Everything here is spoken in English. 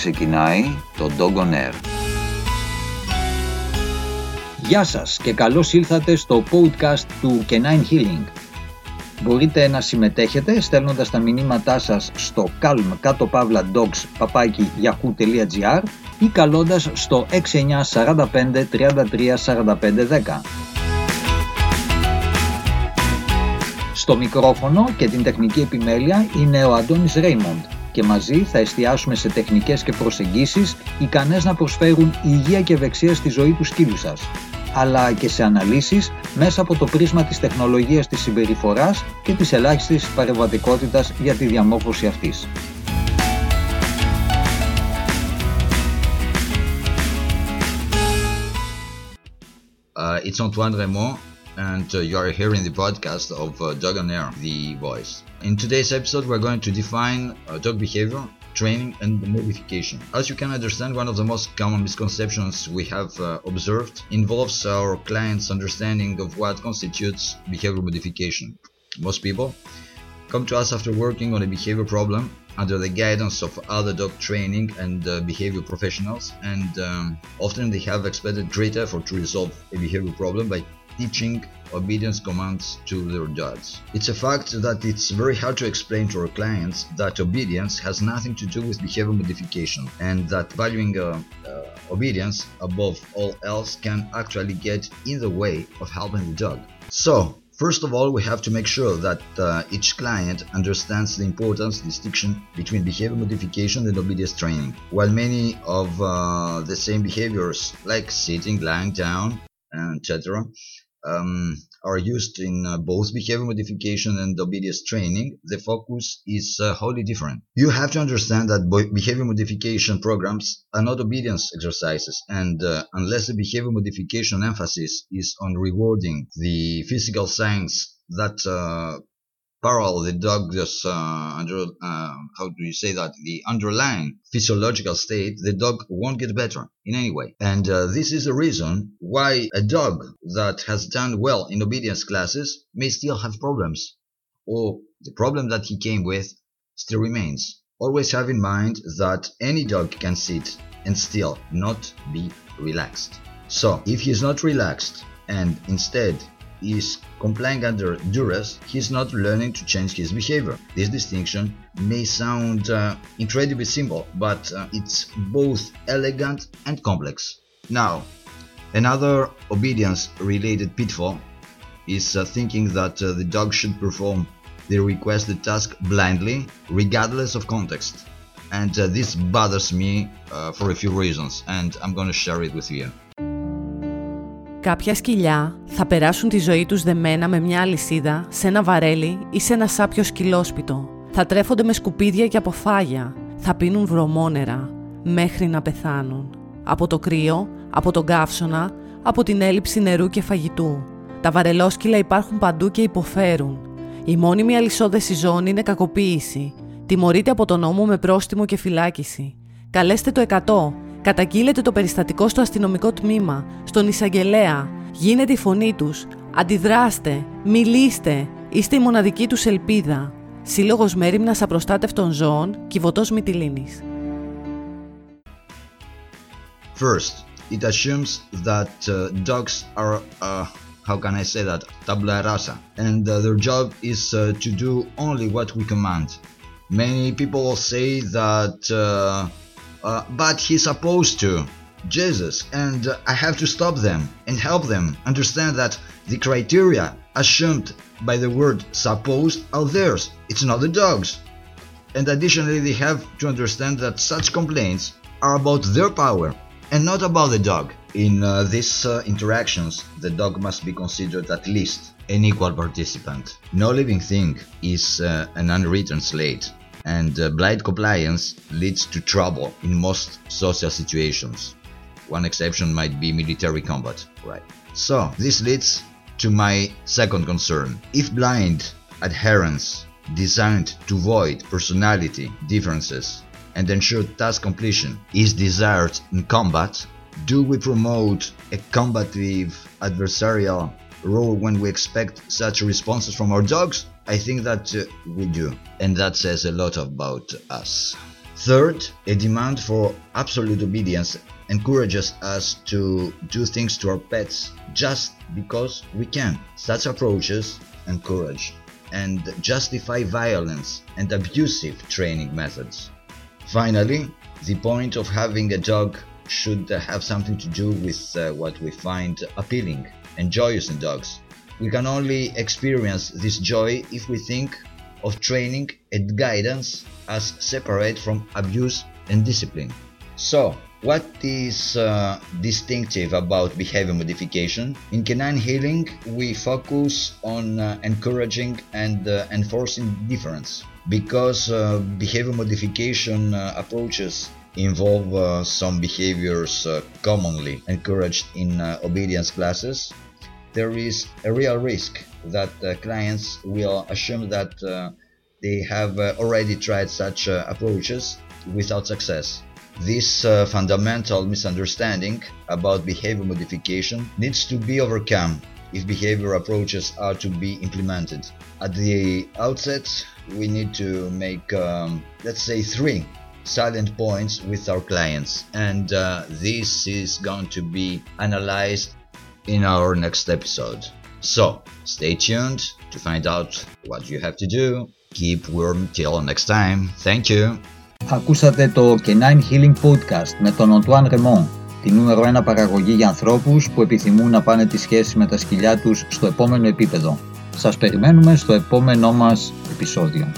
ξεκινάει το Dog on Air. Γεια σας και καλώς ήλθατε στο podcast του Canine Healing. Μπορείτε να συμμετέχετε στέλνοντας τα μηνύματά σας στο calm κάτω παύλα dogs yahoo.gr ή καλώντας στο 6945 33 45 10. Στο μικρόφωνο και την τεχνική επιμέλεια είναι ο Αντώνης Ρέιμοντ και μαζί θα εστιάσουμε σε τεχνικές και προσεγγίσεις ικανές να προσφέρουν υγεία και ευεξία στη ζωή τους σκύλους σας, αλλά και σε αναλύσεις μέσα από το πρίσμα της τεχνολογίας της συμπεριφοράς και της ελάχιστης παρεμβατικότητας για τη διαμόρφωση αυτής. Uh, it's Antoine Raymond and uh, you are hearing the podcast of uh, Dog on Air, the voice. In today's episode, we're going to define uh, dog behavior, training, and modification. As you can understand, one of the most common misconceptions we have uh, observed involves our clients' understanding of what constitutes behavior modification. Most people come to us after working on a behavior problem under the guidance of other dog training and uh, behavior professionals, and um, often they have expended great effort to resolve a behavior problem by teaching obedience commands to their dogs. It's a fact that it's very hard to explain to our clients that obedience has nothing to do with behavior modification and that valuing uh, uh, obedience above all else can actually get in the way of helping the dog. So, First of all, we have to make sure that uh, each client understands the importance distinction between behavior modification and obedience training. While many of uh, the same behaviors, like sitting, lying down, etc., um, are used in uh, both behavior modification and obedience training, the focus is uh, wholly different. You have to understand that behavior modification programs are not obedience exercises, and uh, unless the behavior modification emphasis is on rewarding the physical signs that uh, parallel the dog's uh, under uh, how do you say that? The underlying physiological state the dog won't get better in any way. And uh, this is the reason why a dog that has done well in obedience classes may still have problems or the problem that he came with still remains. Always have in mind that any dog can sit and still not be relaxed. So if he is not relaxed and instead is complying under duress, he's not learning to change his behavior. This distinction may sound uh, incredibly simple, but uh, it's both elegant and complex. Now, another obedience related pitfall is uh, thinking that uh, the dog should perform the requested task blindly, regardless of context. And uh, this bothers me uh, for a few reasons, and I'm gonna share it with you. Κάποια σκυλιά θα περάσουν τη ζωή τους δεμένα με μια αλυσίδα σε ένα βαρέλι ή σε ένα σάπιο σκυλόσπιτο. Θα τρέφονται με σκουπίδια και αποφάγια. Θα πίνουν βρωμόνερα μέχρι να πεθάνουν. Από το κρύο, από τον καύσωνα, από την έλλειψη νερού και φαγητού. Τα βαρελόσκυλα υπάρχουν παντού και υποφέρουν. Η μόνιμη αλυσόδεση ζώνη είναι κακοποίηση. Τιμωρείται από τον νόμο με πρόστιμο και φυλάκιση. Καλέστε το 100 Καταγγείλετε το περιστατικό στο αστυνομικό τμήμα, στον εισαγγελέα. Γίνετε η φωνή τους. Αντιδράστε. Μιλήστε. Είστε η μοναδική τους ελπίδα. Σύλλογος Μέριμνας Απροστάτευτων Ζώων, Κιβωτός Μυτιλίνης. First, it assumes that uh, dogs are, uh, how can I say that, tabula rasa, and uh, their job is uh, to do only what we command. Many people say that uh, Uh, but he's supposed to. Jesus, and uh, I have to stop them and help them understand that the criteria assumed by the word supposed are theirs. It's not the dog's. And additionally, they have to understand that such complaints are about their power and not about the dog. In uh, these uh, interactions, the dog must be considered at least an equal participant. No living thing is uh, an unwritten slate and uh, blind compliance leads to trouble in most social situations. One exception might be military combat, right? So, this leads to my second concern. If blind adherence designed to void personality differences and ensure task completion is desired in combat, do we promote a combative adversarial role when we expect such responses from our dogs? I think that uh, we do, and that says a lot about us. Third, a demand for absolute obedience encourages us to do things to our pets just because we can. Such approaches encourage and justify violence and abusive training methods. Finally, the point of having a dog should have something to do with uh, what we find appealing and joyous in dogs. We can only experience this joy if we think of training and guidance as separate from abuse and discipline. So, what is uh, distinctive about behavior modification? In canine healing, we focus on uh, encouraging and uh, enforcing difference because uh, behavior modification uh, approaches involve uh, some behaviors commonly encouraged in obedience classes. There is a real risk that clients will assume that they have already tried such approaches without success this uh, fundamental misunderstanding about behavior modification needs to be overcome if behavior approaches are to be implemented. At the outset, we need to make, um, let's say, three silent points with our clients, and uh, this is going to be analyzed in our next episode. So, stay tuned to find out what you have to do. Keep warm till next time. Thank you. Ακούσατε το Canine Healing Podcast με τον Antoine Raymond, τη νούμερο 1 παραγωγή για ανθρώπους που επιθυμούν να πάνε τη σχέση με τα σκυλιά τους στο επόμενο επίπεδο. Σας περιμένουμε στο επόμενό μας επεισόδιο.